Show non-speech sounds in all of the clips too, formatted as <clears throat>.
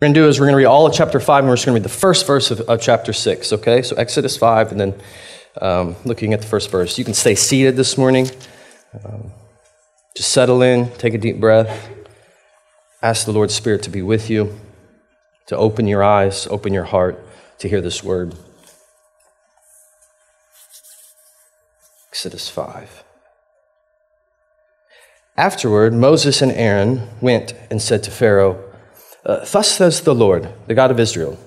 we're going to do is we're going to read all of chapter 5 and we're just going to read the first verse of, of chapter 6 okay? So exodus 5 and then um, looking at the first verse. You can stay seated this morning. Um, just settle in take a deep breath. Ask the lord's spirit to be with you to open your eyes open your heart to hear this word. Exodus 5 afterward moses and aaron went and said to pharaoh uh, Thus says the Lord, the God of Israel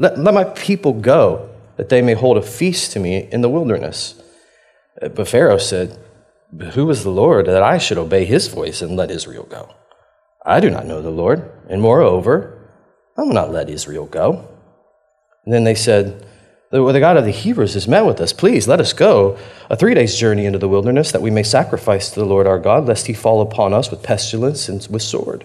let, let my people go, that they may hold a feast to me in the wilderness. Uh, but Pharaoh said, Who is the Lord that I should obey his voice and let Israel go? I do not know the Lord, and moreover, I will not let Israel go. And then they said, the, the God of the Hebrews has met with us. Please let us go a three days' journey into the wilderness that we may sacrifice to the Lord our God, lest he fall upon us with pestilence and with sword.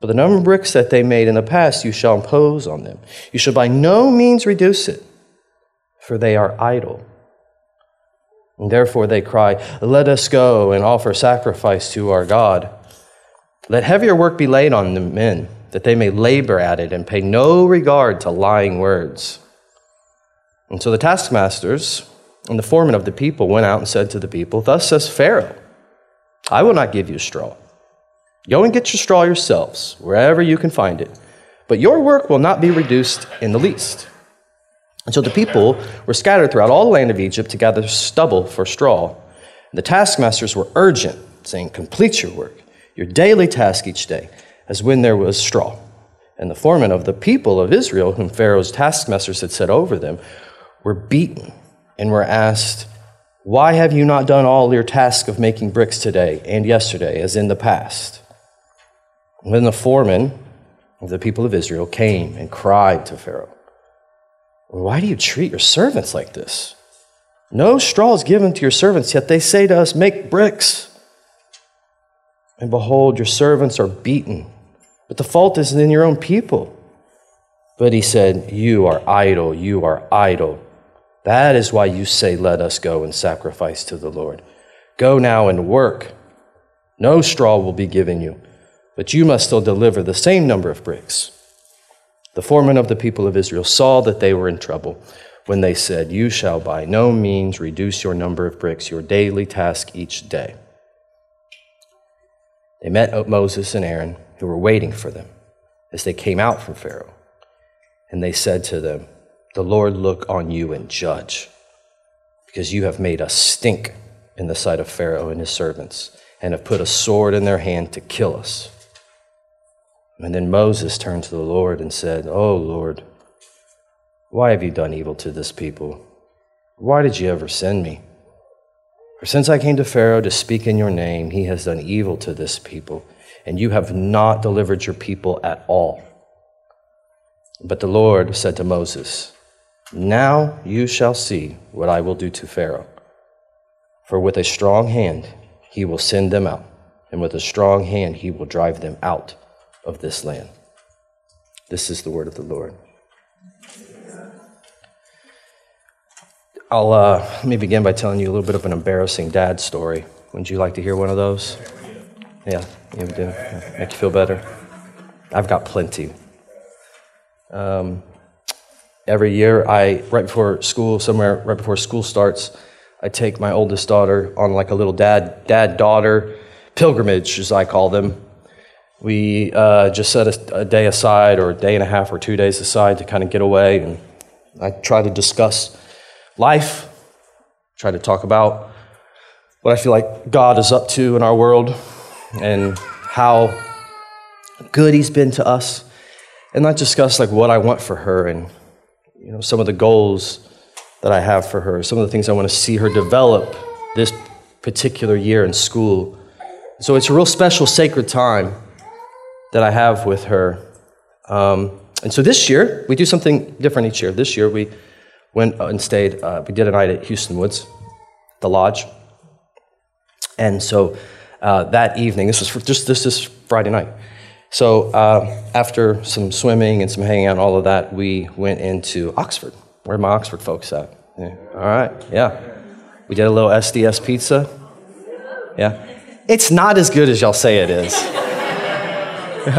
But the number of bricks that they made in the past you shall impose on them. You shall by no means reduce it, for they are idle. And therefore they cry, Let us go and offer sacrifice to our God. Let heavier work be laid on the men, that they may labor at it and pay no regard to lying words. And so the taskmasters and the foremen of the people went out and said to the people, Thus says Pharaoh, I will not give you straw Go and get your straw yourselves, wherever you can find it. But your work will not be reduced in the least. And so the people were scattered throughout all the land of Egypt to gather stubble for straw. And the taskmasters were urgent, saying, Complete your work, your daily task each day, as when there was straw. And the foremen of the people of Israel, whom Pharaoh's taskmasters had set over them, were beaten and were asked, Why have you not done all your task of making bricks today and yesterday, as in the past? Then the foreman of the people of Israel came and cried to Pharaoh, Why do you treat your servants like this? No straw is given to your servants, yet they say to us, Make bricks. And behold, your servants are beaten, but the fault is in your own people. But he said, You are idle, you are idle. That is why you say, Let us go and sacrifice to the Lord. Go now and work. No straw will be given you but you must still deliver the same number of bricks. The foreman of the people of Israel saw that they were in trouble when they said, You shall by no means reduce your number of bricks, your daily task each day. They met Moses and Aaron, who were waiting for them as they came out from Pharaoh. And they said to them, The Lord look on you and judge, because you have made us stink in the sight of Pharaoh and his servants, and have put a sword in their hand to kill us. And then Moses turned to the Lord and said, Oh Lord, why have you done evil to this people? Why did you ever send me? For since I came to Pharaoh to speak in your name, he has done evil to this people, and you have not delivered your people at all. But the Lord said to Moses, Now you shall see what I will do to Pharaoh. For with a strong hand he will send them out, and with a strong hand he will drive them out of this land. This is the word of the Lord. I'll uh, let me begin by telling you a little bit of an embarrassing dad story. Would you like to hear one of those? Yeah, you do. Make you feel better. I've got plenty. Um, every year, I right before school, somewhere right before school starts, I take my oldest daughter on like a little dad dad daughter pilgrimage, as I call them, we uh, just set a, a, day aside or a day and a half or two days aside to kind of get away. And i try to discuss life try to talk about what i feel like god is up to in our world and how good he's been to us. And i discuss like what i want for her and you know some of the goals that i have for her some of the things i want to see her develop this particular year in school. So it's a real special sacred time that I have with her. Um, and so this year, we do something different each year. This year, we went and stayed, uh, we did a night at Hueston Woods, the lodge. And so uh, that evening, this was for, just this is Friday night. So uh, after some swimming and some hanging out and all of that, we went into Oxford. Where are my Oxford folks at? Yeah. All right, yeah. We did a little SDS pizza. Yeah. It's not as good as y'all say it is. <laughs>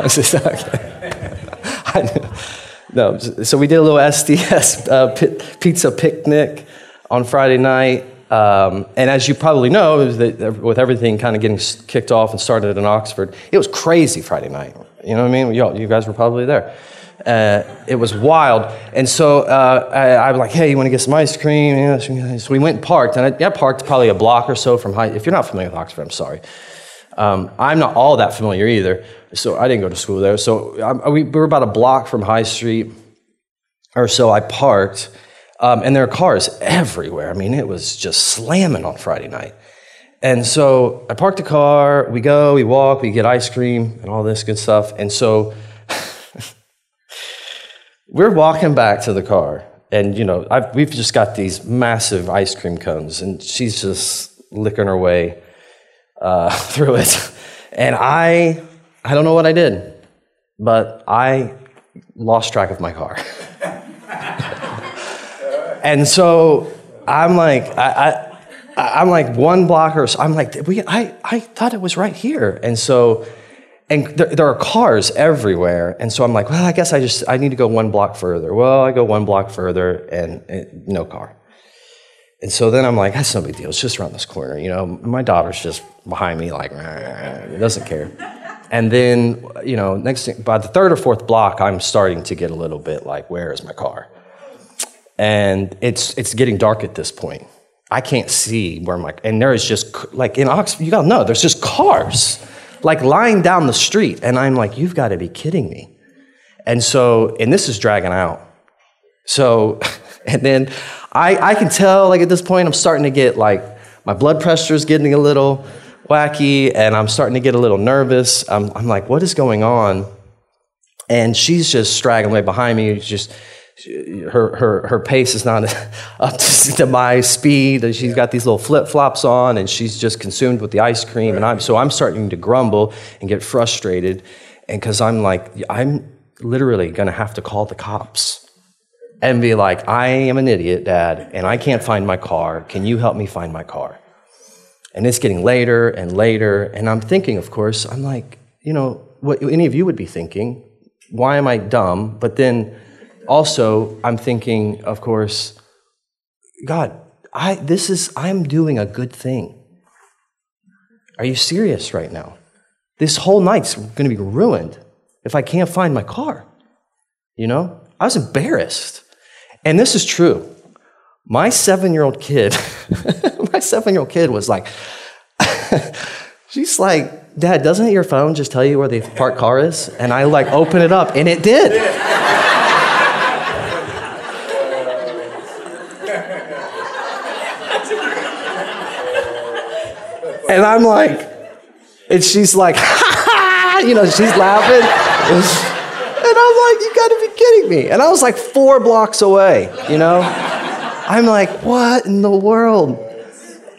<laughs> no, so we did a little SDS <laughs> uh, pizza picnic on Friday night. Um, and as you probably know, with everything kind of getting kicked off and started in Oxford, it was crazy Friday night. You know what I mean? you guys were probably there. Uh, it was wild. And so uh, I, I, was like, hey, you want to get some ice cream? So we went and parked. And I, I, parked probably a block or so from high. If you're not familiar with Oxford, I'm sorry. Um, I'm not all that familiar either. So I didn't go to school there. So I, we were about a block from High Street or so. I parked. Um, and there are cars everywhere. I mean, it was just slamming on Friday night. And so I parked the car, we go, we walk, we get ice cream and all this good stuff. And so <laughs> we're walking back to the car, and you know, I've, we've just got these massive ice cream cones, and she's just licking her way uh, <laughs> through it. And I, I don't know what I did, but I lost track of my car. <laughs> and so I'm like, I, I, am like one block or so, I'm like, we, I, I thought it was right here. And so and there, there, are cars everywhere. And so i'm like well i guess i just i need to go one block further. Well i go one block further and, and, no car. And so then i'm like that's no big deal. It's just around this corner you know? My daughter's just behind me like <laughs> doesn't care and then you know next thing by the third or fourth block i'm starting to get a little bit like where is my car and it's it's getting dark at this point i can't see where my and there is just like in oxford you gotta know there's just cars like lying down the street. And I'm like, you've got to be kidding me. And so, and this is dragging out. So, <laughs> and then I, I can tell, like at this point, I'm starting to get like, my blood pressure is getting a little wacky, and I'm starting to get a little nervous. I'm, I'm like, what is going on? And she's just straggling away behind me, just her, her, her pace is not <laughs> up <laughs> to my speed. She's got these little flip flops on and she's just consumed with the ice cream. And I'm, so I'm starting to grumble and get frustrated. And because I'm like, I'm literally going to have to call the cops and be like, I am an idiot, dad, and I can't find my car. Can you help me find my car? And it's getting later and later. And I'm thinking, of course, I'm like, you know, what any of you would be thinking, why am I dumb? But then, also, I'm thinking, of course, God, I, this is, I'm doing a good thing. Are you serious right now? This whole night's going to be ruined if I can't find my car. You know? I was embarrassed. And this is true. My seven year old kid, <laughs> <laughs> my seven year old kid was like, <laughs> she's like, Dad, doesn't your phone just tell you where the parked car is? And I like open it up, and it did. <laughs> And I'm like, and she's like, you know, she's laughing. And I'm like, you gotta be kidding me. And I was like four blocks away, you know? I'm like, what in the world?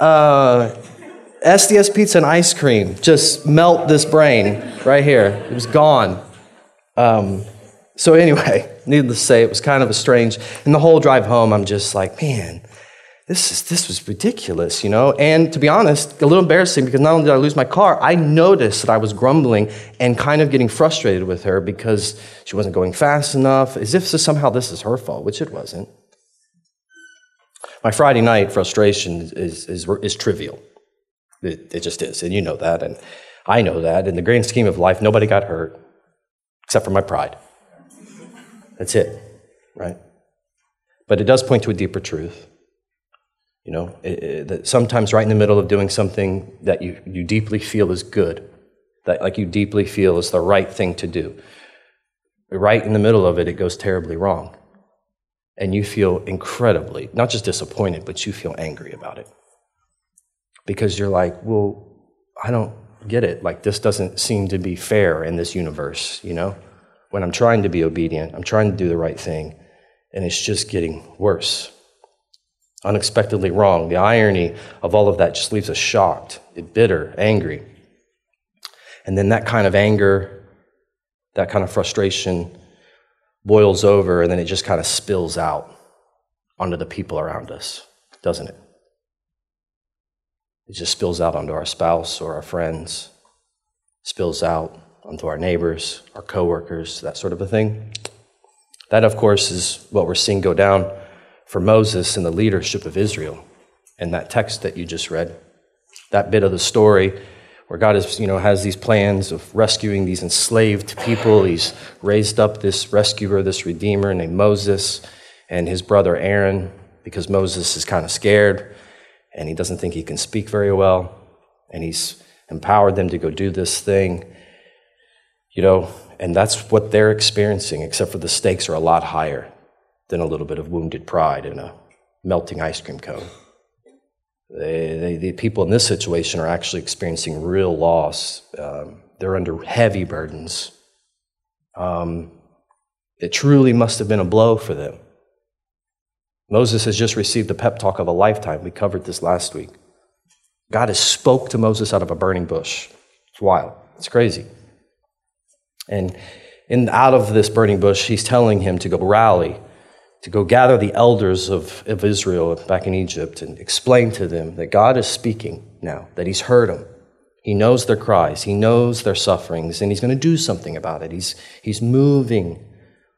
Uh, SDS pizza and ice cream just melt this brain right here. It was gone. Um, so, anyway, <laughs> needless to say, it was kind of a strange. And the whole drive home, I'm just like, man, this, is, this was ridiculous, you know? And to be honest, a little embarrassing because not only did I lose my car, I noticed that I was grumbling and kind of getting frustrated with her because she wasn't going fast enough, as if somehow this is her fault, which it wasn't. My Friday night frustration is, is, is trivial. It, it just is, and you know that, and I know that. In the grand scheme of life, nobody got hurt except for my pride. That's it, right? But it does point to a deeper truth you know, it, it, that sometimes right in the middle of doing something that you, you deeply feel is good, that like you deeply feel is the right thing to do, right in the middle of it, it goes terribly wrong. And you feel incredibly, not just disappointed, but you feel angry about it. Because you're like, well, I don't get it. Like, this doesn't seem to be fair in this universe, you know? when I'm trying to be obedient, I'm trying to do the right thing, and it's just getting worse. Unexpectedly wrong. The irony of all of that just leaves us shocked, bitter, angry. And then that kind of anger, that kind of frustration boils over, and then it just kind of spills out onto the people around us, doesn't it? It just spills out onto our spouse or our friends, spills out onto our neighbors, our coworkers, that sort of a thing. That, of course, is what we're seeing go down for Moses and the leadership of Israel in that text that you just read. That bit of the story where God is, you know, has these plans of rescuing these enslaved people. He's raised up this rescuer, this redeemer named Moses and his brother Aaron because Moses is kind of scared and he doesn't think he can speak very well. And he's empowered them to go do this thing. You know, and that's what they're experiencing, except for the stakes are a lot higher than a little bit of wounded pride in a melting ice cream cone. They, they, the people in this situation are actually experiencing real loss. Um, they're under heavy burdens. Um, it truly must have been a blow for them. Moses has just received the pep talk of a lifetime. We covered this last week. God has spoke to Moses out of a burning bush. It's wild. It's crazy. And in, out of this burning bush, he's telling him to go rally, to go gather the elders of, of Israel back in Egypt and explain to them that God is speaking now, that he's heard them. He knows their cries, he knows their sufferings, and he's going to do something about it. He's, he's moving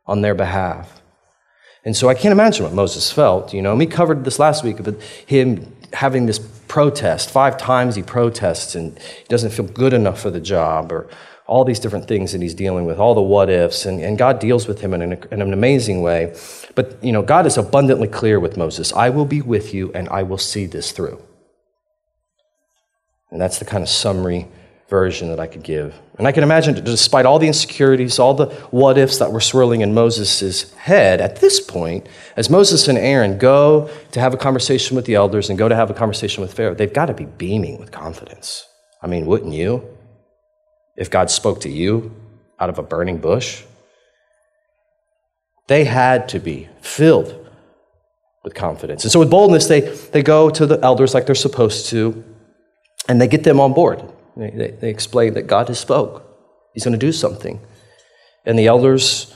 on their behalf. And so I can't imagine what Moses felt. You know, we covered this last week of him having this protest. Five times he protests and he doesn't feel good enough for the job, or all these different things that he's dealing with, all the what ifs, and, and God deals with him in an, in an amazing way. But, you know, God is abundantly clear with Moses I will be with you and I will see this through. And that's the kind of summary version that I could give. And I can imagine, despite all the insecurities, all the what ifs that were swirling in Moses' head at this point, as Moses and Aaron go to have a conversation with the elders and go to have a conversation with Pharaoh, they've got to be beaming with confidence. I mean, wouldn't you? If God spoke to you out of a burning bush? They had to be filled with confidence. And so, with boldness, they, they go to the elders like they're supposed to, and they get them on board. They, they, they explain that God has spoke. He's going to do something. And the elders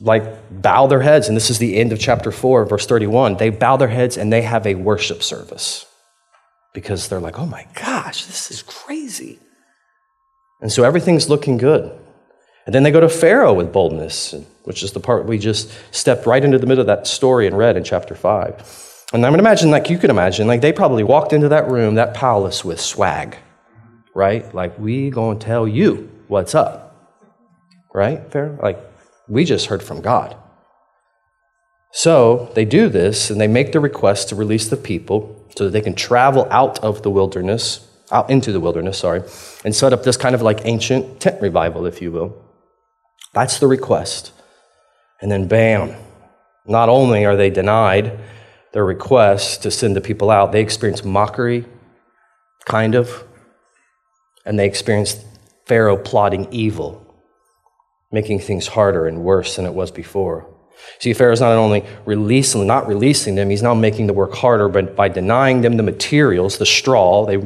like bow their heads, and this is the end of chapter 4, verse 31. They bow their heads and they have a worship service because they're like, oh my gosh, this is crazy. And so everything's looking good. And then they go to Pharaoh with boldness, which is the part we just stepped right into the middle of that story and read in chapter 5. And I'm going to imagine, like you can imagine, like they probably walked into that room, that palace with swag, right? Like, we to tell you what's up, right, Pharaoh? Like, we just heard from God. So they do this and they make the request to release the people so that they can travel out of the wilderness out into the wilderness, sorry, and set up this kind of like ancient tent revival, if you will. That's the request. And then, bam, not only are they denied their request to send the people out, they experience mockery, kind of, and they experience Pharaoh plotting evil, making things harder and worse than it was before. See, Pharaoh's not only releasing, not releasing them, he's now making the work harder but by denying them the materials, the straw. They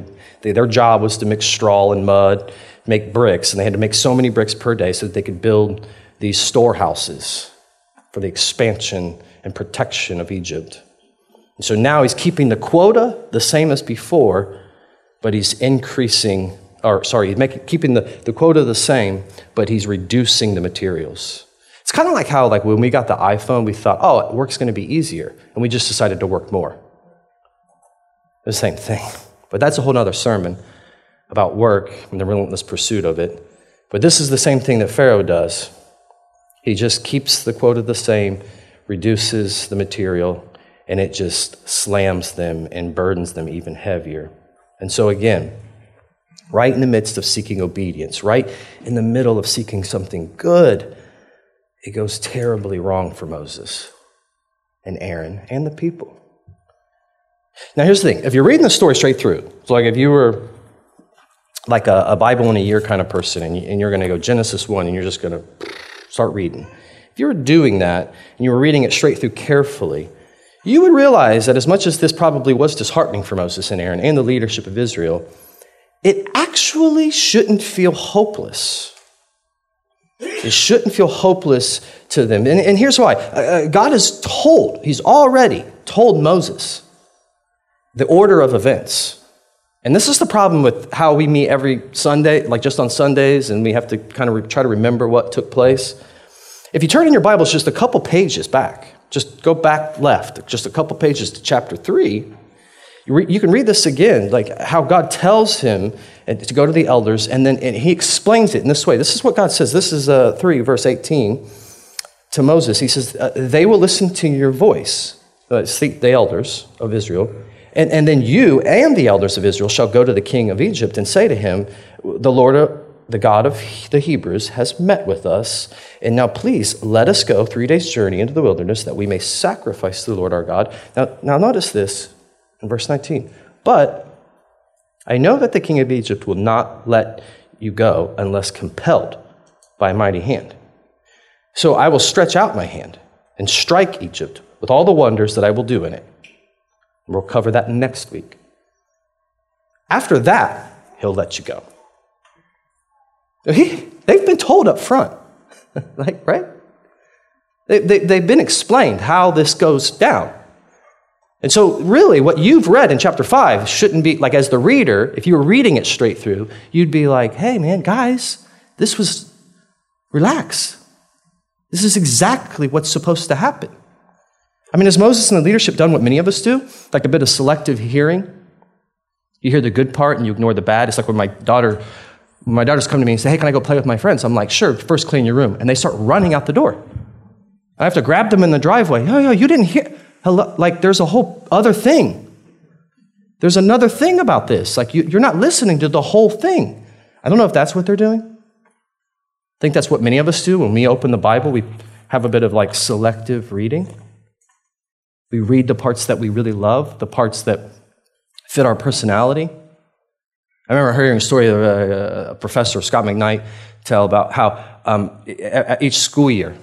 they, their job was to mix straw and mud, make bricks, and they had to make so many bricks per day so that they could build these storehouses for the expansion and protection of Egypt. And so now he's keeping the quota the same as before, but he's increasing, or sorry, he's making, keeping the, the quota the same, but he's reducing the materials. It's kind of like how, like, when we got the iPhone, we thought, oh, work's going to be easier, and we just decided to work more. The same thing. But that's a whole other sermon about work and the relentless pursuit of it. But this is the same thing that Pharaoh does. He just keeps the quota the same, reduces the material, and it just slams them and burdens them even heavier. And so, again, right in the midst of seeking obedience, right in the middle of seeking something good, it goes terribly wrong for Moses and Aaron and the people. Now, here's the thing if you're reading the story straight through, so like if you were like a, a Bible in a year kind of person and, you, you're going to go Genesis 1 and you're just going to start reading. If you were doing that and you were reading it straight through carefully, you would realize that as much as this probably was disheartening for Moses and Aaron and the leadership of Israel, it actually shouldn't feel hopeless. It shouldn't feel hopeless to them. And, and here's why uh, uh, God has told, He's already told Moses the order of events. And this is the problem with how we meet every Sunday, like just on Sundays, and we have to kind of re- try to remember what took place. If you turn in your Bibles just a couple pages back, just go back left, just a couple pages to chapter 3, you, can read this again, like how God tells him to go to the elders, and then and he explains it in this way. This is what God says. This is uh, 3, verse 18 to Moses. He says, uh, They will listen to your voice, uh, the elders of Israel and, and then you and the elders of Israel shall go to the king of Egypt and say to him, The Lord, uh, the God of the Hebrews, has met with us. And now please let us go three days' journey into the wilderness that we may sacrifice to the Lord our God. Now, now notice this in verse 19. But I know that the king of Egypt will not let you go unless compelled by a mighty hand. So I will stretch out my hand and strike Egypt with all the wonders that I will do in it. We'll cover that next week. After that, he'll let you go. He, they've been told up front, <laughs> like, right? They, they, they've been explained how this goes down. And so, really, what you've read in chapter 5 shouldn't be like, as the reader, if you were reading it straight through, you'd be like, hey, man, guys, this was, relax. This is exactly what's supposed to happen. I mean, has Moses and the leadership done what many of us do? Like a bit of selective hearing? You hear the good part and you ignore the bad. It's like when my daughter, when my daughters come to me and say, Hey, can I go play with my friends? I'm like, Sure, first clean your room. And they start running out the door. I have to grab them in the driveway. Oh, yeah, you didn't hear. Hello? Like, there's a whole other thing. There's another thing about this. Like, you, you're not listening to the whole thing. I don't know if that's what they're doing. I think that's what many of us do when we open the Bible. We have a bit of like selective reading. We read the parts that we really love, the parts that fit our personality. I remember hearing a story of a, a professor, Scot McKnight, tell about how um, each school year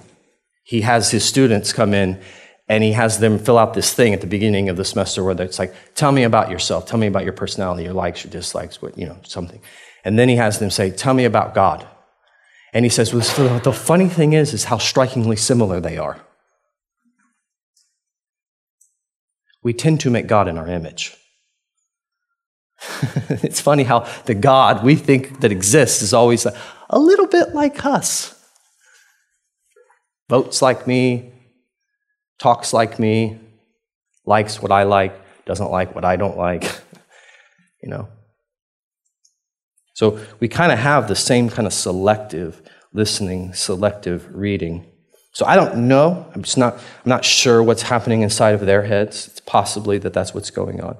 he has his students come in and he has them fill out this thing at the beginning of the semester where it's like, tell me about yourself, tell me about your personality, your likes, your dislikes, what, you know, something. And then he has them say, tell me about God. And he says, well, the funny thing is, is how strikingly similar they are. we tend to make God in our image. <laughs> it's funny how the God we think that exists is always a, a little bit like us. Votes like me, talks like me, likes what I like, doesn't like what I don't like, <laughs> you know. So we kind of have the same kind of selective listening, selective reading. So I don't know. I'm just not, I'm not sure what's happening inside of their heads. It's possibly that that's what's going on.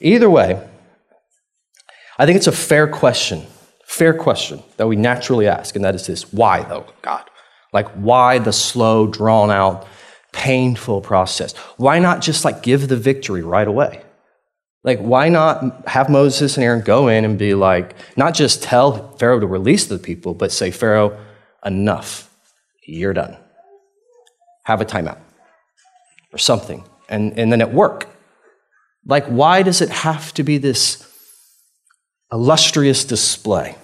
Either way, I think it's a fair question, fair question that we naturally ask, and that is this why, though, God? Like, why the slow, drawn out, painful process? Why not just like give the victory right away? Like, why not have Moses and Aaron go in and be like, not just tell Pharaoh to release the people, but say, Pharaoh, enough. You're done have a timeout or something. And, and then at work, like, why does it have to be this illustrious display?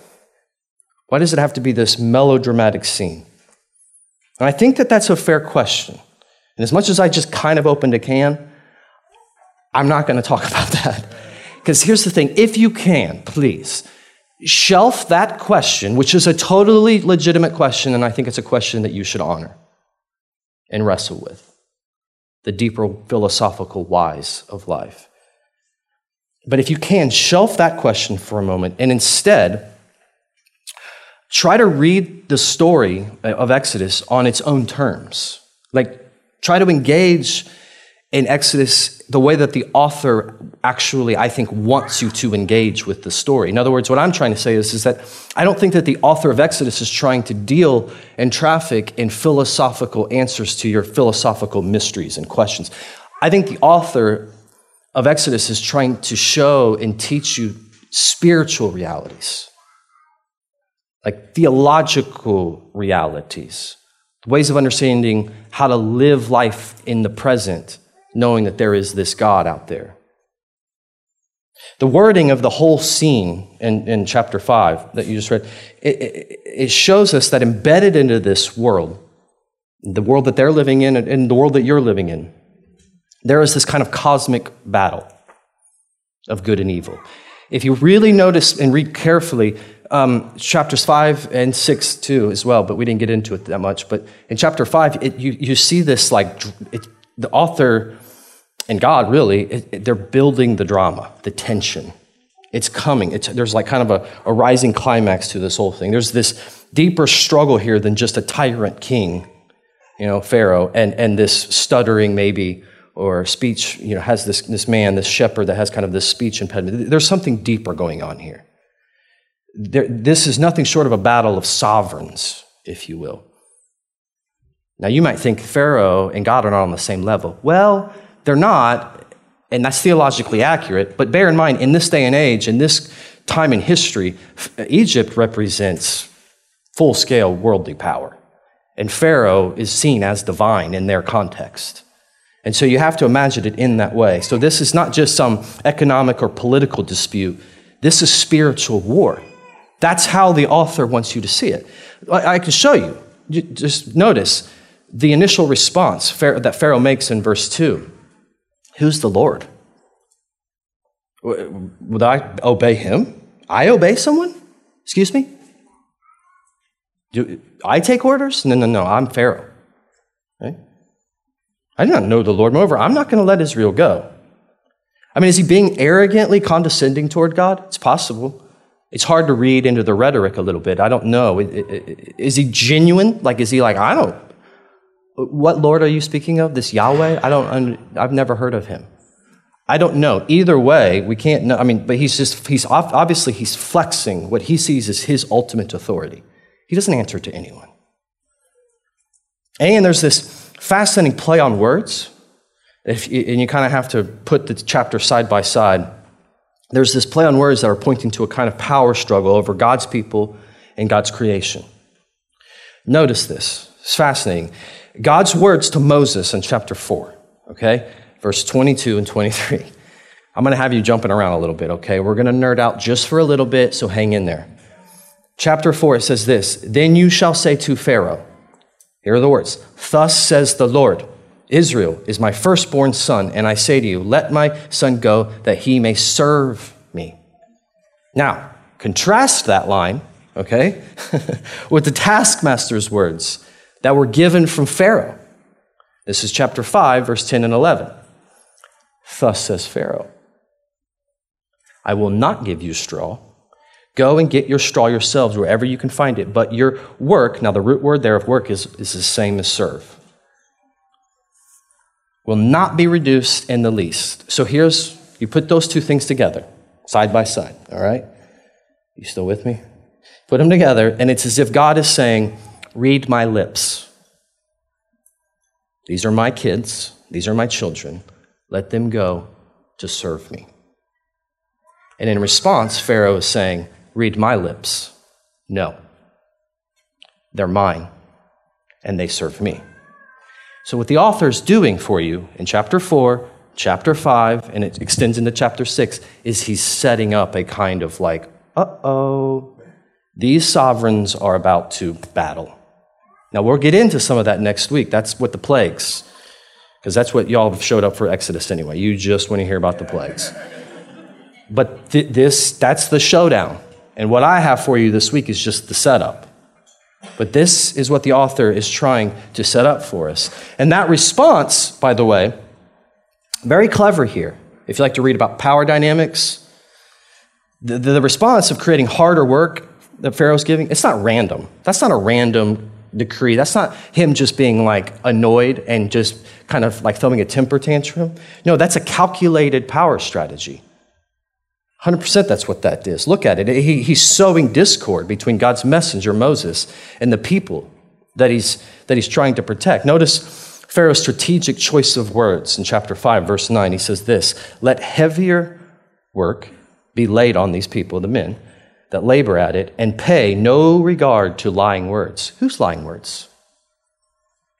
Why does it have to be this melodramatic scene? And I think that that's a fair question. And as much as I just kind of opened a can, I'm not going to talk <laughs> about that. Because here's the thing if you can, please, shelf that question, which is a totally legitimate question, and I think it's a question that you should honor and wrestle with the deeper philosophical whys of life. But if you can, shelf that question for a moment and instead try to read the story of Exodus on its own terms. Like, try to engage in Exodus the way that the author actually, I think, wants you to engage with the story. In other words, what I'm trying to say is, is that I don't think that the author of Exodus is trying to deal and traffic in philosophical answers to your philosophical mysteries and questions. I think the author of Exodus is trying to show and teach you spiritual realities. Like theological realities, ways of understanding how to live life in the present, knowing that there is this God out there. The wording of the whole scene in, in chapter 5 that you just read, it, it, it shows us that embedded into this world, the world that they're living in and the world that you're living in, there is this kind of cosmic battle of good and evil. If you really notice and read carefully, um, chapters 5 and 6 too as well, but we didn't get into it that much. But in chapter 5, it, you, you see this like it, the author and God really, it, they're building the drama, the tension. It's coming. It's, there's like kind of a, a rising climax to this whole thing. There's this deeper struggle here than just a tyrant king, you know, Pharaoh, and, and this stuttering maybe or speech, you know, has this, this man, this shepherd that has kind of this speech impediment. There's something deeper going on here. There, this is nothing short of a battle of sovereigns, if you will. Now, you might think Pharaoh and God are not on the same level. Well, they're not, and that's theologically accurate, but bear in mind, in this day and age, in this time in history, Egypt represents full scale worldly power. And Pharaoh is seen as divine in their context. And so you have to imagine it in that way. So this is not just some economic or political dispute, this is spiritual war. That's how the author wants you to see it. I, can show you. Just notice the initial response that Pharaoh makes in verse 2. Who's the Lord? Would I obey him? I obey someone? Excuse me? Do I take orders? No, no, no. I'm Pharaoh. I do not know the Lord. Moreover, I'm not going to let Israel go. I mean, is he being arrogantly condescending toward God? It's possible. It's hard to read into the rhetoric a little bit. I don't know. Is he genuine? Like, is he like, I don't, what Lord are you speaking of? This Yahweh? I don't, I've never heard of him. I don't know. Either way, we can't know. I mean, but he's just, he's obviously, he's flexing what he sees as his ultimate authority. He doesn't answer to anyone. And there's this fascinating play on words. If, and you kind of have to put the chapter side by side. There's this play on words that are pointing to a kind of power struggle over God's people and God's creation. Notice this. It's fascinating. God's words to Moses in chapter 4, okay? Verse 22 and 23. I'm going to have you jumping around a little bit, okay? We're going to nerd out just for a little bit, so hang in there. Chapter 4, it says this Then you shall say to Pharaoh, here are the words Thus says the Lord, Israel is my firstborn son, and I say to you, Let my son go that he may serve me. Now, contrast that line, okay, <laughs> with the taskmaster's words that were given from Pharaoh. This is chapter 5, verse 10 and 11. Thus says Pharaoh I will not give you straw. Go and get your straw yourselves wherever you can find it. But your work, now the root word there of work is, is the same as serve, will not be reduced in the least. So here's, you put those two things together, side by side, all right? You still with me? Put them together, and it's as if God is saying, Read my lips. These are my kids, these are my children. Let them go to serve me. And in response, Pharaoh is saying, Read my lips. No. They're mine, and they serve me. So, what the author is doing for you in chapter 4, chapter 5, and it extends into chapter 6, is he's setting up a kind of like, uh oh, these sovereigns are about to battle. Now, we'll get into some of that next week. That's what the plagues, because that's what y'all showed up for Exodus anyway. You just want to hear about the plagues. But th- this, that's the showdown. And what I have for you this week is just the setup. But this is what the author is trying to set up for us. And that response, by the way, very clever here. If you like to read about power dynamics, the, the response of creating harder work that Pharaoh's giving, it's not random. That's not a random decree. That's not him just being like annoyed and just kind of like throwing a temper tantrum. No, that's a calculated power strategy. 100% that's what that is. Look at it. He, he's sowing discord between God's messenger, Moses, and the people that he's, that he's trying to protect. Notice Pharaoh's strategic choice of words in chapter 5, verse 9. He says this Let heavier work be laid on these people, the men, that labor at it and pay no regard to lying words. Whose lying words?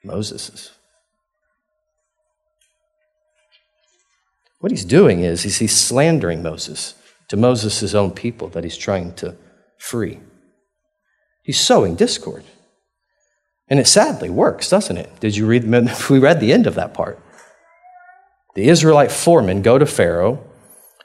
Moses's. What he's doing is he's slandering Moses to Moses' own people that he's trying to free. He's sowing discord. And it sadly works, doesn't it? Did you read? <laughs> We read the end of that part. The Israelite foremen go to Pharaoh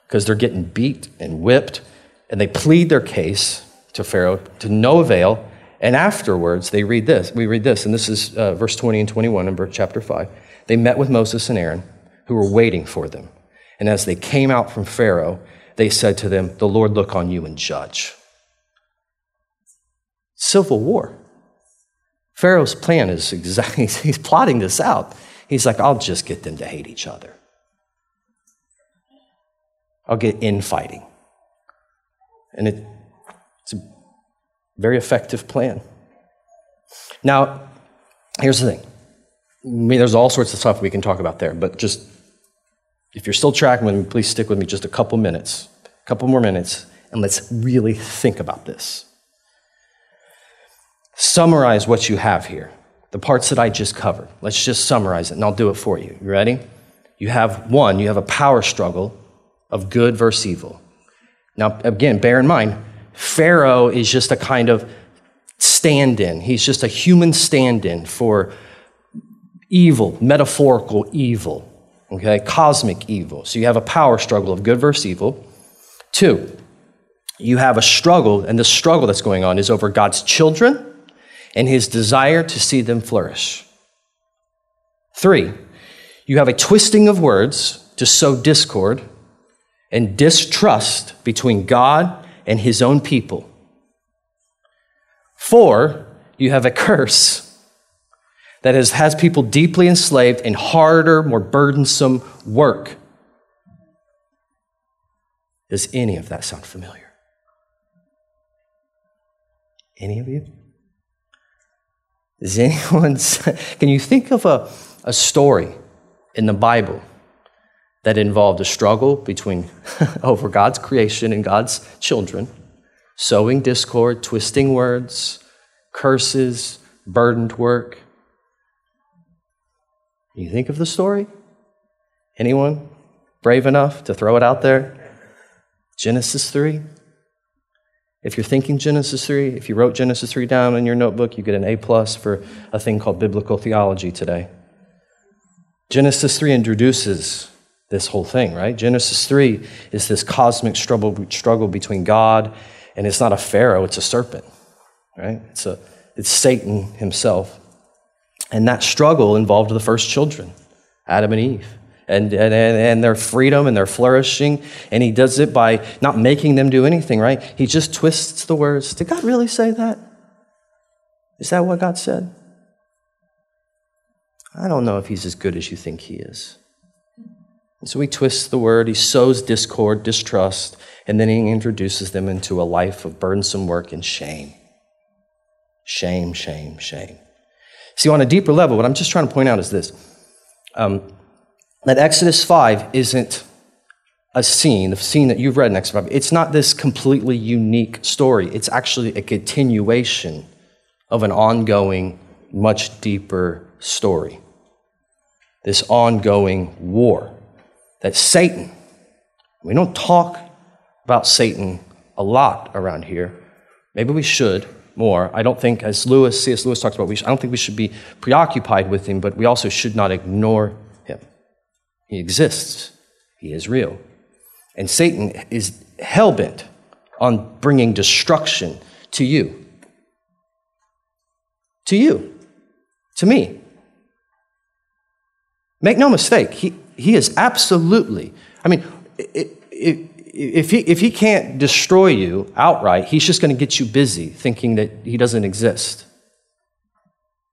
because they're getting beat and whipped, and they plead their case to Pharaoh to no avail. And afterwards, they read this. We read this, and this is uh, verse 20 and 21 in chapter 5. They met with Moses and Aaron, who were waiting for them. And as they came out from Pharaoh, they said to them, The Lord look on you and judge. Civil war. Pharaoh's plan is exactly, <laughs> he's plotting this out. He's like, I'll just get them to hate each other. I'll get infighting. And it, it's a very effective plan. Now, here's the thing. I mean, there's all sorts of stuff we can talk about there, but just if you're still tracking with me, please stick with me just a couple minutes, a couple more minutes, and let's really think about this. Summarize what you have here, the parts that I just covered. Let's just summarize it, and I'll do it for you. You ready? You have one, you have a power struggle of good versus evil. Now, again, bear in mind, Pharaoh is just a kind of stand in. He's just a human stand in for evil, metaphorical evil, okay, cosmic evil. So you have a power struggle of good versus evil. Two, you have a struggle, and the struggle that's going on is over God's children and his desire to see them flourish. Three, you have a twisting of words to sow discord and distrust between God and his own people. Four, you have a <laughs> curse that has, has people deeply enslaved in harder, more burdensome work. Does any of that sound familiar? Any of you? Does anyone, <laughs> can you think of a, a story in the Bible that involved a struggle between <laughs> over God's creation and God's children, sowing discord, twisting words, curses, burdened work. You think of the story? Anyone brave enough to throw it out there? Genesis 3. If you're thinking Genesis 3, if you wrote Genesis 3 down in your notebook, you get an A plus for a thing called biblical theology today. Genesis 3 introduces this whole thing, right? Genesis 3 is this cosmic struggle, struggle between God and it's not a Pharaoh, it's a serpent, right? It's, a, it's Satan himself. And that struggle involved the first children, Adam and Eve, and, and, and their freedom and their flourishing. And he does it by not making them do anything, right? He just twists the words. Did God really say that? Is that what God said? I don't know if he's as good as you think he is. And so he twists the word, he sows discord, distrust, and then he introduces them into a life of burdensome work and shame. Shame, shame, shame. See, on a deeper level, what I'm just trying to point out is this um, that Exodus 5 isn't a scene, the scene that you've read in Exodus 5, it's not this completely unique story. It's actually a continuation of an ongoing, much deeper story. This ongoing war that Satan, we don't talk about Satan a lot around here. Maybe we should more. I don't think, as Lewis, C.S. Lewis talks about, we I don't think we should be preoccupied with him, but we also should not ignore him. He exists, he is real. And Satan is hell bent on bringing destruction to you. To you. To me. Make no mistake, he, he is absolutely, I mean, if he, if he can't destroy you outright, he's just going to get you busy thinking that he doesn't exist.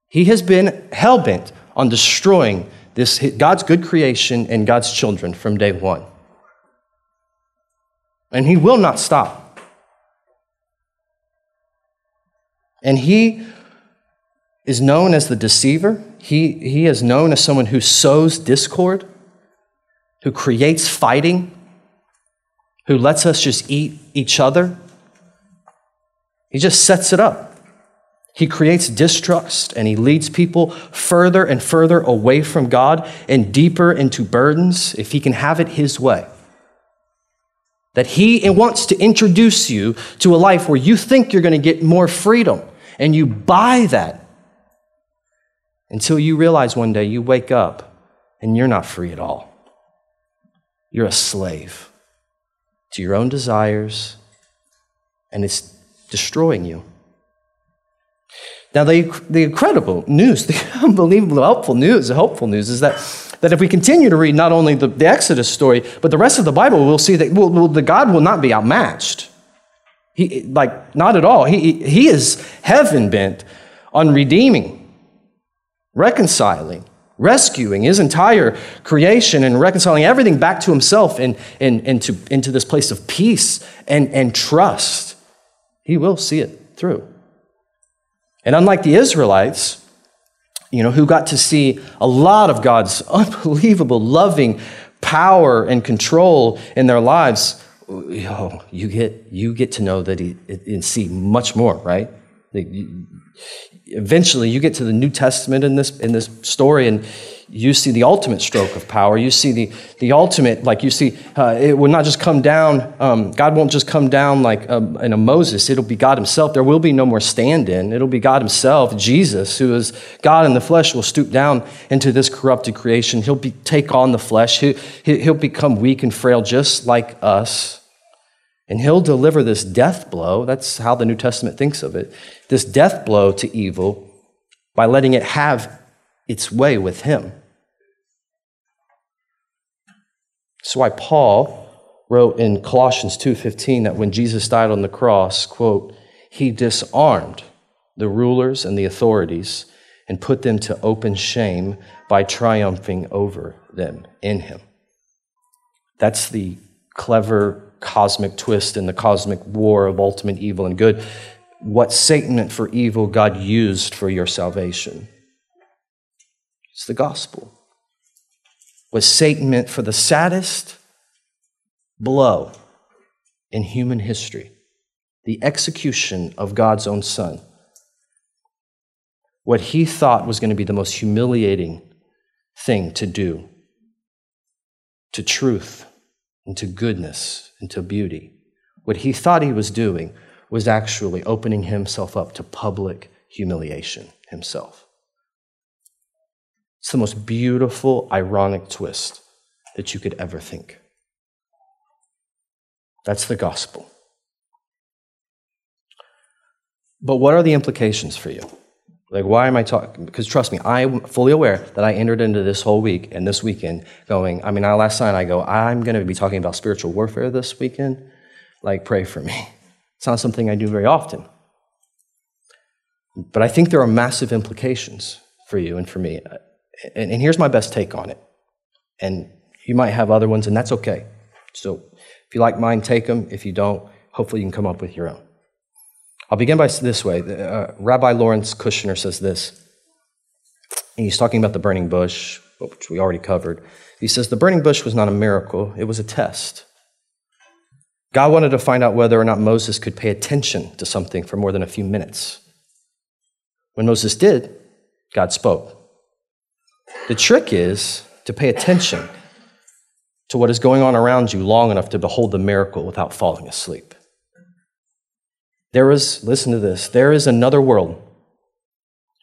He has been hell bent on destroying this, God's good creation and God's children from day one. And he will not stop. And he is known as the deceiver. He, he is known as someone who sows discord who creates fighting, who lets us just eat each other. He just sets it up. He creates distrust and he leads people further and further away from God and deeper into burdens if he can have it his way. That he wants to introduce you to a life where you think you're going to get more freedom and you buy that until you realize one day you wake up and you're not free at all. You're a slave to your own desires and it's destroying you. Now, the, the incredible news, <laughs> the unbelievable, helpful news, the hopeful news is that, that if we continue to read not only the, the Exodus story, but the rest of the Bible, we'll see that well, well, the God will not be outmatched. He, like, not at all. He, he is heaven bent on redeeming, reconciling, rescuing his entire creation and reconciling everything back to himself and, and, and to, into this place of peace and, and trust. He will see it through. And unlike the Israelites, you know, who got to see a lot of God's <laughs> unbelievable loving power and control in their lives, oh, you get you get to know that he and see much more, right? Eventually, you get to the New Testament in this in this story, and you see the ultimate stroke of power. You see the, the ultimate, like you see, uh, it will not just come down, um, God won't just come down like um, in a Moses. It'll be God Himself. There will be no more stand in. It'll be God Himself, Jesus, who is God in the flesh, will stoop down into this corrupted creation. He'll be, take on the flesh. He, he'll become weak and frail just like us. And He'll deliver this death blow. That's how the New Testament thinks of it this death blow to evil by letting it have its way with him. That's why Paul wrote in Colossians 2:15 that when Jesus died on the cross, quote, he disarmed the rulers and the authorities and put them to open shame by triumphing over them in him. That's the clever cosmic twist in the cosmic war of ultimate evil and good. What Satan meant for evil, God used for your salvation. It's the gospel. What Satan meant for the saddest blow in human history, the execution of God's own son. What he thought was going to be the most humiliating thing to do to truth and to goodness into beauty. What he thought he was doing was actually opening himself up to public humiliation himself. It's the most beautiful, ironic twist that you could ever think. That's the gospel. But what are the implications for you? Like, why am I talking? Because trust me, I'm fully aware that I entered into this whole week and this weekend going, I mean, I last night I go, I'm going to be talking about spiritual warfare this weekend. Like, pray for me. It's not something I do very often. But I think there are massive implications for you and for me and, and here's my best take on it. And you might have other ones, and that's okay. So if you like mine, take them. If you don't, hopefully you can come up with your own. I'll begin by this way. Uh, Rabbi Lawrence Kushner says this. And he's talking about the burning bush, which we already covered. He says the burning bush was not a miracle, it was a test. God wanted to find out whether or not Moses could pay attention to something for more than a few minutes. When Moses did, God spoke. The trick is to pay attention to what is going on around you long enough to behold the miracle without falling asleep. There is, listen to this, there is another world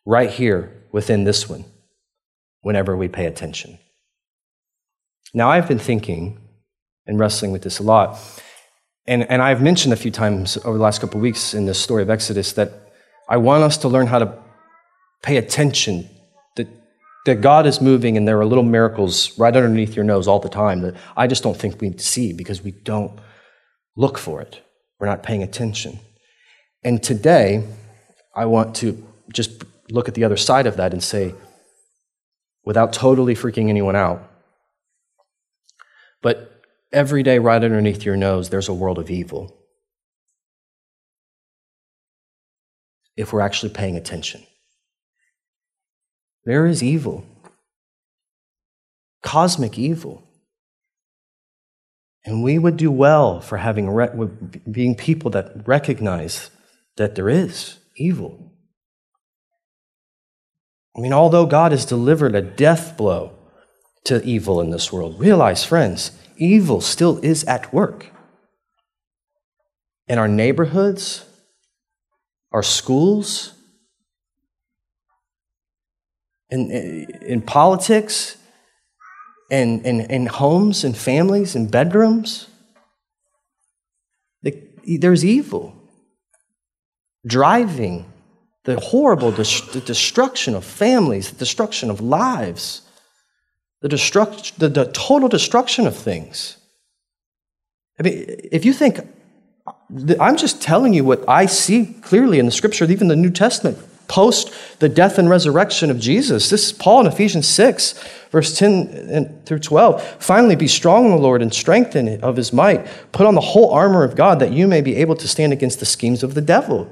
right here within this one whenever we pay attention. Now, I've been thinking and wrestling with this a lot, and, and I've mentioned a few times over the last couple of weeks in this story of Exodus that I want us to learn how to pay attention that God is moving and there are little miracles right underneath your nose all the time that I just don't think we see because we don't look for it. We're not paying attention. And today, I want to just look at the other side of that and say, without totally freaking anyone out, but every day, right underneath your nose, there's a world of evil. If we're actually paying attention. There is evil, cosmic evil. And we would do well for having re- being people that recognize that there is evil. I mean, although God has delivered a death blow to evil in this world, realize, friends, evil still is at work. In our neighborhoods, our schools, in, in politics, in, in, in homes and families and bedrooms. There's evil driving the horrible the destruction of families, the destruction of lives, the, destruct, the, the total destruction of things. I mean, if you think, I'm just telling you what I see clearly in the scripture, even the New Testament, post the death and resurrection of Jesus. This is Paul in Ephesians 6, verse 10 through 12. Finally, be strong in the Lord and strengthen of his might. Put on the whole armor of God that you may be able to stand against the schemes of the devil.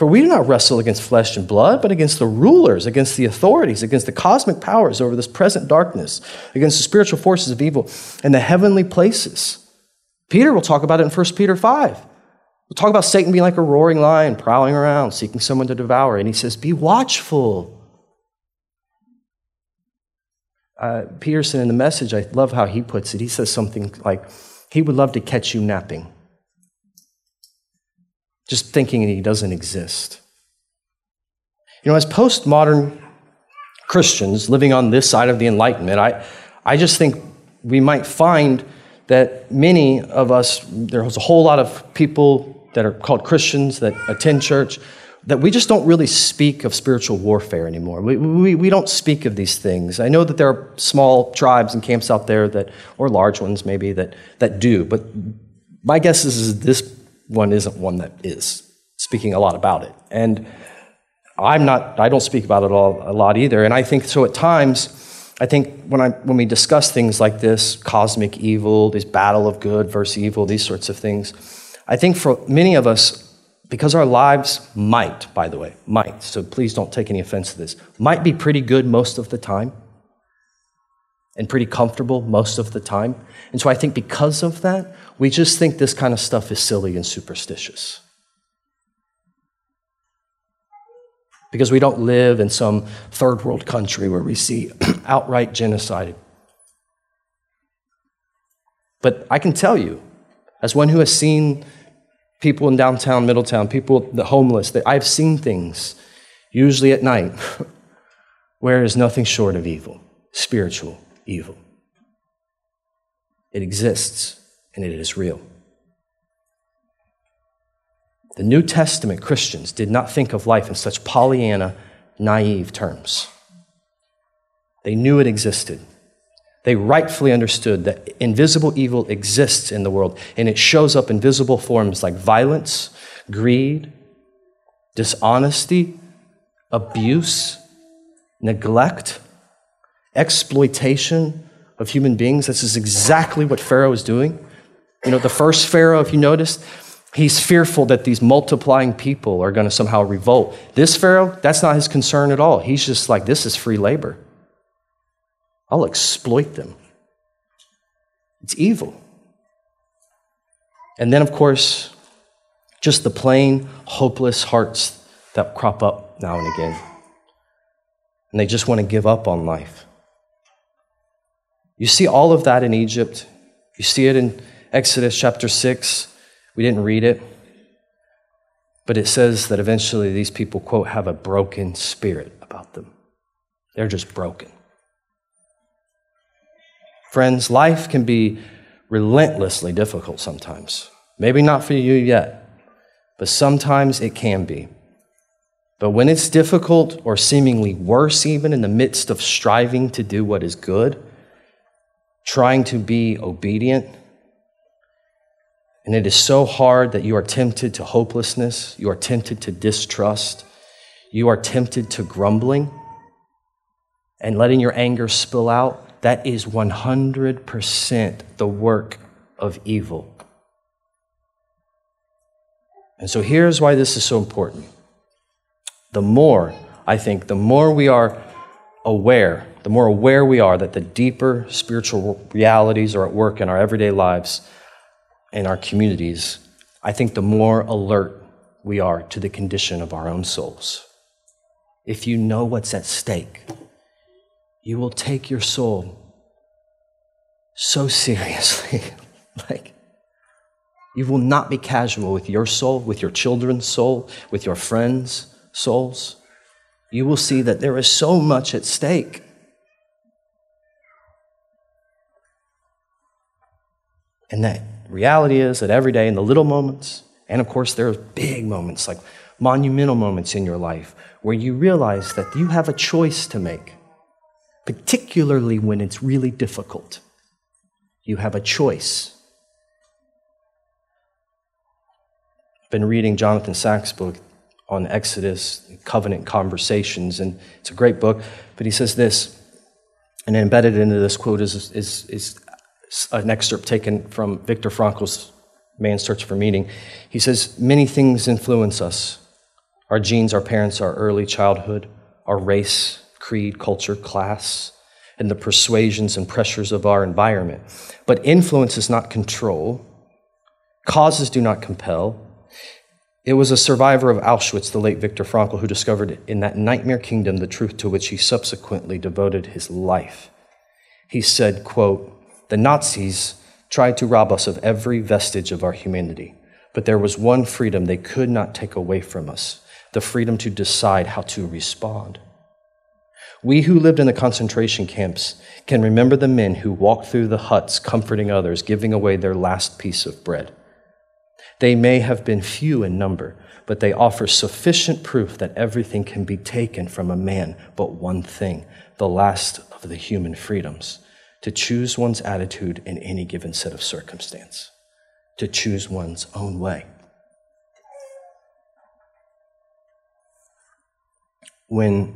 For we do not wrestle against flesh and blood, but against the rulers, against the authorities, against the cosmic powers over this present darkness, against the spiritual forces of evil in the heavenly places. Peter will talk about it in 1 Peter 5. We'll talk about Satan being like a roaring lion, prowling around, seeking someone to devour. And he says, Be watchful. Uh, Peterson in the message, I love how he puts it. He says something like, He would love to catch you napping just thinking he doesn't exist. You know, as postmodern Christians living on this side of the Enlightenment, I, I just think we might find that many of us, there's a whole lot of people that are called Christians that attend church, that we just don't really speak of spiritual warfare anymore. We, we, we don't speak of these things. I know that there are small tribes and camps out there that, or large ones maybe, that, that do, but my guess is, is this one isn't one that is speaking a lot about it. And I'm not, I don't speak about it all, a lot either. And I think so at times, I think when, I, when we discuss things like this, cosmic evil, this battle of good versus evil, these sorts of things, I think for many of us, because our lives might, by the way, might, so please don't take any offense to this, might be pretty good most of the time and pretty comfortable most of the time. And so I think because of that, we just think this kind of stuff is silly and superstitious. Because we don't live in some third world country where we see <clears throat> outright genocide. But I can tell you, as one who has seen people in downtown Middletown, people, the homeless, that I've seen things, usually at night, <laughs> where is nothing short of evil, spiritual evil. It exists and it is real. The New Testament Christians did not think of life in such Pollyanna, naive terms. They knew it existed. They rightfully understood that invisible evil exists in the world, and it shows up in visible forms like violence, greed, dishonesty, abuse, neglect, exploitation of human beings. This is exactly what Pharaoh is doing. You know, the first Pharaoh, if you notice, he's fearful that these multiplying people are going to somehow revolt. This Pharaoh, that's not his concern at all. He's just like, this is free labor. I'll exploit them. It's evil. And then, of course, just the plain, hopeless hearts that crop up now and again. And they just want to give up on life. You see all of that in Egypt. You see it in Exodus chapter 6. We didn't read it, but it says that eventually these people, quote, have a broken spirit about them. They're just broken. Friends, life can be relentlessly difficult sometimes. Maybe not for you yet, but sometimes it can be. But when it's difficult or seemingly worse, even in the midst of striving to do what is good, trying to be obedient, and it is so hard that you are tempted to hopelessness, you are tempted to distrust, you are tempted to grumbling and letting your anger spill out. That is 100% the work of evil. And so here's why this is so important. The more, I think, the more we are aware, the more aware we are that the deeper spiritual realities are at work in our everyday lives, in our communities, I think the more alert we are to the condition of our own souls. If you know what's at stake, you will take your soul so seriously. <laughs> like, you will not be casual with your soul, with your children's soul, with your friends' souls. You will see that there is so much at stake. And that reality is that every day in the little moments, and of course, there are big moments, like monumental moments in your life, where you realize that you have a choice to make, particularly when it's really difficult. You have a choice. I've been reading Jonathan Sacks' book on Exodus, Covenant Conversations, and it's a great book, but he says this, and embedded into this quote is, is, is an excerpt taken from Viktor Frankl's Man's Search for Meaning. He says, Many things influence us our genes, our parents, our early childhood, our race, creed, culture, class, and the persuasions and pressures of our environment. But influence is not control, causes do not compel. It was a survivor of Auschwitz, the late Viktor Frankl, who discovered in that nightmare kingdom the truth to which he subsequently devoted his life. He said, quote, the Nazis tried to rob us of every vestige of our humanity, but there was one freedom they could not take away from us the freedom to decide how to respond. We who lived in the concentration camps can remember the men who walked through the huts comforting others, giving away their last piece of bread. They may have been few in number, but they offer sufficient proof that everything can be taken from a man but one thing, the last of the human freedoms to choose one's attitude in any given set of circumstance, to choose one's own way. When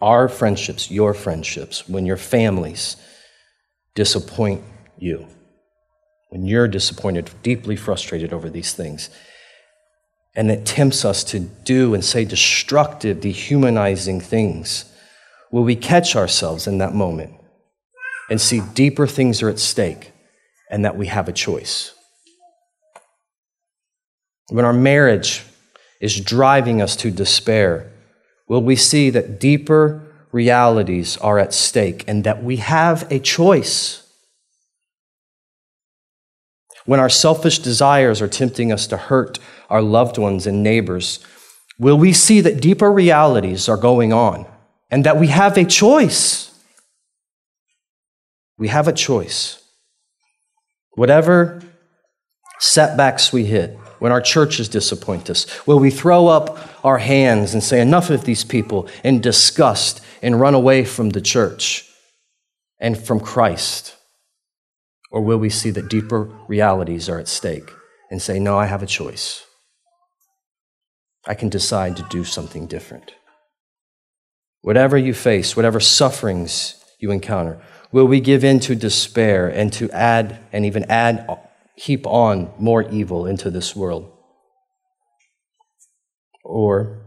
our friendships, your friendships, when your families disappoint you, when you're disappointed, deeply frustrated over these things, and it tempts us to do and say destructive, dehumanizing things, will we catch ourselves in that moment and see deeper things are at stake and that we have a choice. When our marriage is driving us to despair, will we see that deeper realities are at stake and that we have a choice? When our selfish desires are tempting us to hurt our loved ones and neighbors, will we see that deeper realities are going on and that we have a choice? We have a choice. Whatever setbacks we hit, when our churches disappoint us, will we throw up our hands and say, Enough of these people, in disgust and run away from the church and from Christ? Or will we see that deeper realities are at stake and say, No, I have a choice? I can decide to do something different. Whatever you face, whatever sufferings you encounter, Will we give in to despair and to add and even add, heap on more evil into this world? Or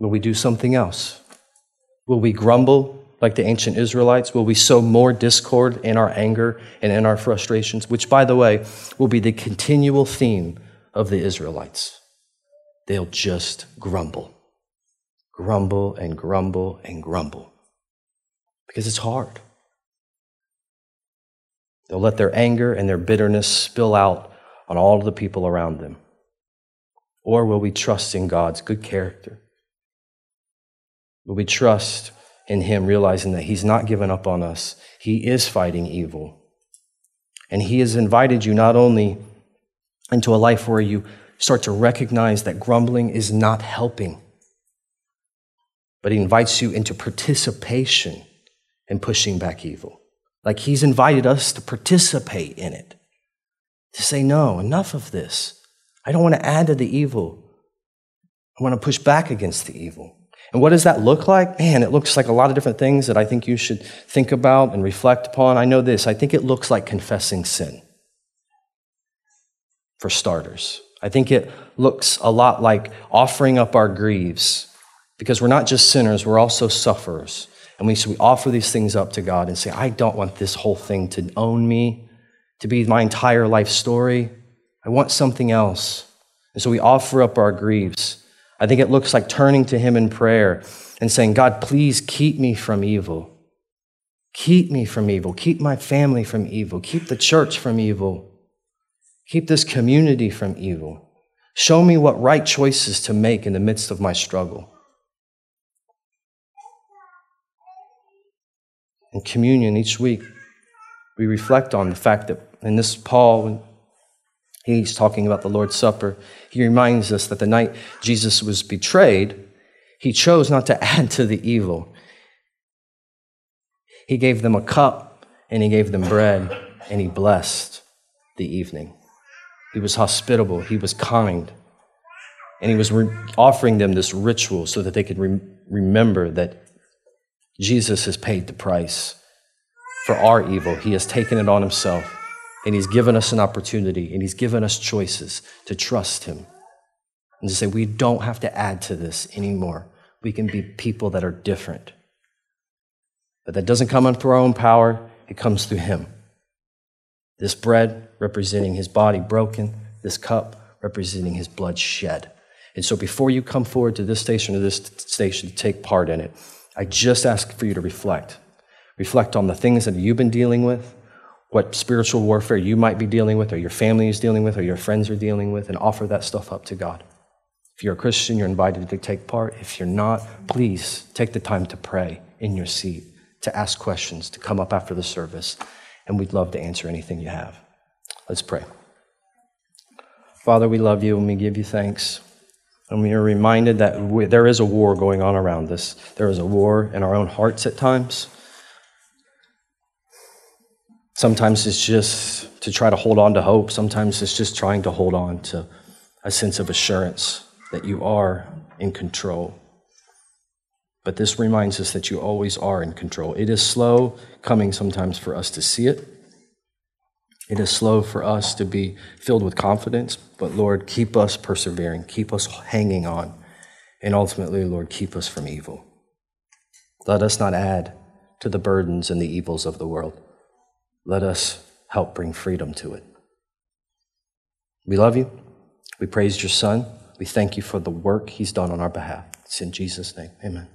will we do something else? Will we grumble like the ancient Israelites? Will we sow more discord in our anger and in our frustrations? Which, by the way, will be the continual theme of the Israelites. They'll just grumble, grumble and grumble and grumble because it's hard. They'll let their anger and their bitterness spill out on all the people around them. Or will we trust in God's good character? Will we trust in Him, realizing that He's not given up on us? He is fighting evil. And He has invited you not only into a life where you start to recognize that grumbling is not helping, but He invites you into participation and pushing back evil. Like he's invited us to participate in it, to say, no, enough of this. I don't want to add to the evil. I want to push back against the evil. And what does that look like? Man, it looks like a lot of different things that I think you should think about and reflect upon. I know this. I think it looks like confessing sin, for starters. I think it looks a lot like offering up our griefs, because we're not just sinners, we're also sufferers. And we, so we offer these things up to God and say, I don't want this whole thing to own me, to be my entire life story. I want something else. And so we offer up our griefs. I think it looks like turning to Him in prayer and saying, God, please keep me from evil. Keep me from evil. Keep my family from evil. Keep the church from evil. Keep this community from evil. Show me what right choices to make in the midst of my struggle. In communion each week, we reflect on the fact that, in this Paul, he's talking about the Lord's Supper, he reminds us that the night Jesus was betrayed, he chose not to <laughs> add to the evil. He gave them a cup and he gave them bread and he blessed the evening. He was hospitable, he was kind, and he was re- offering them this ritual so that they could re- remember that Jesus has paid the price for our evil. He has taken it on himself, and he's given us an opportunity, and he's given us choices to trust him and to say, we don't have to add to this anymore. We can be people that are different. But that doesn't come through our own power, it comes through him. This bread representing his body broken, this cup representing his blood shed. And so before you come forward to this station or this station to take part in it, I just ask for you to reflect. Reflect on the things that you've been dealing with, what spiritual warfare you might be dealing with, or your family is dealing with, or your friends are dealing with, and offer that stuff up to God. If you're a Christian, you're invited to take part. If you're not, please take the time to pray in your seat, to ask questions, to come up after the service, and we'd love to answer anything you have. Let's pray. Father, we love you and we give you thanks. And we are reminded that we, there is a war going on around us. There is a war in our own hearts at times. Sometimes it's just to try to hold on to hope. Sometimes it's just trying to hold on to a sense of assurance that you are in control. But this reminds us that you always are in control. It is slow coming sometimes for us to see it. It is slow for us to be filled with confidence, but Lord, keep us persevering, keep us hanging on, and ultimately, Lord, keep us from evil. Let us not add to the burdens and the evils of the world. Let us help bring freedom to it. We love you. We praise your Son. We thank you for the work he's done on our behalf. It's in Jesus' name. Amen.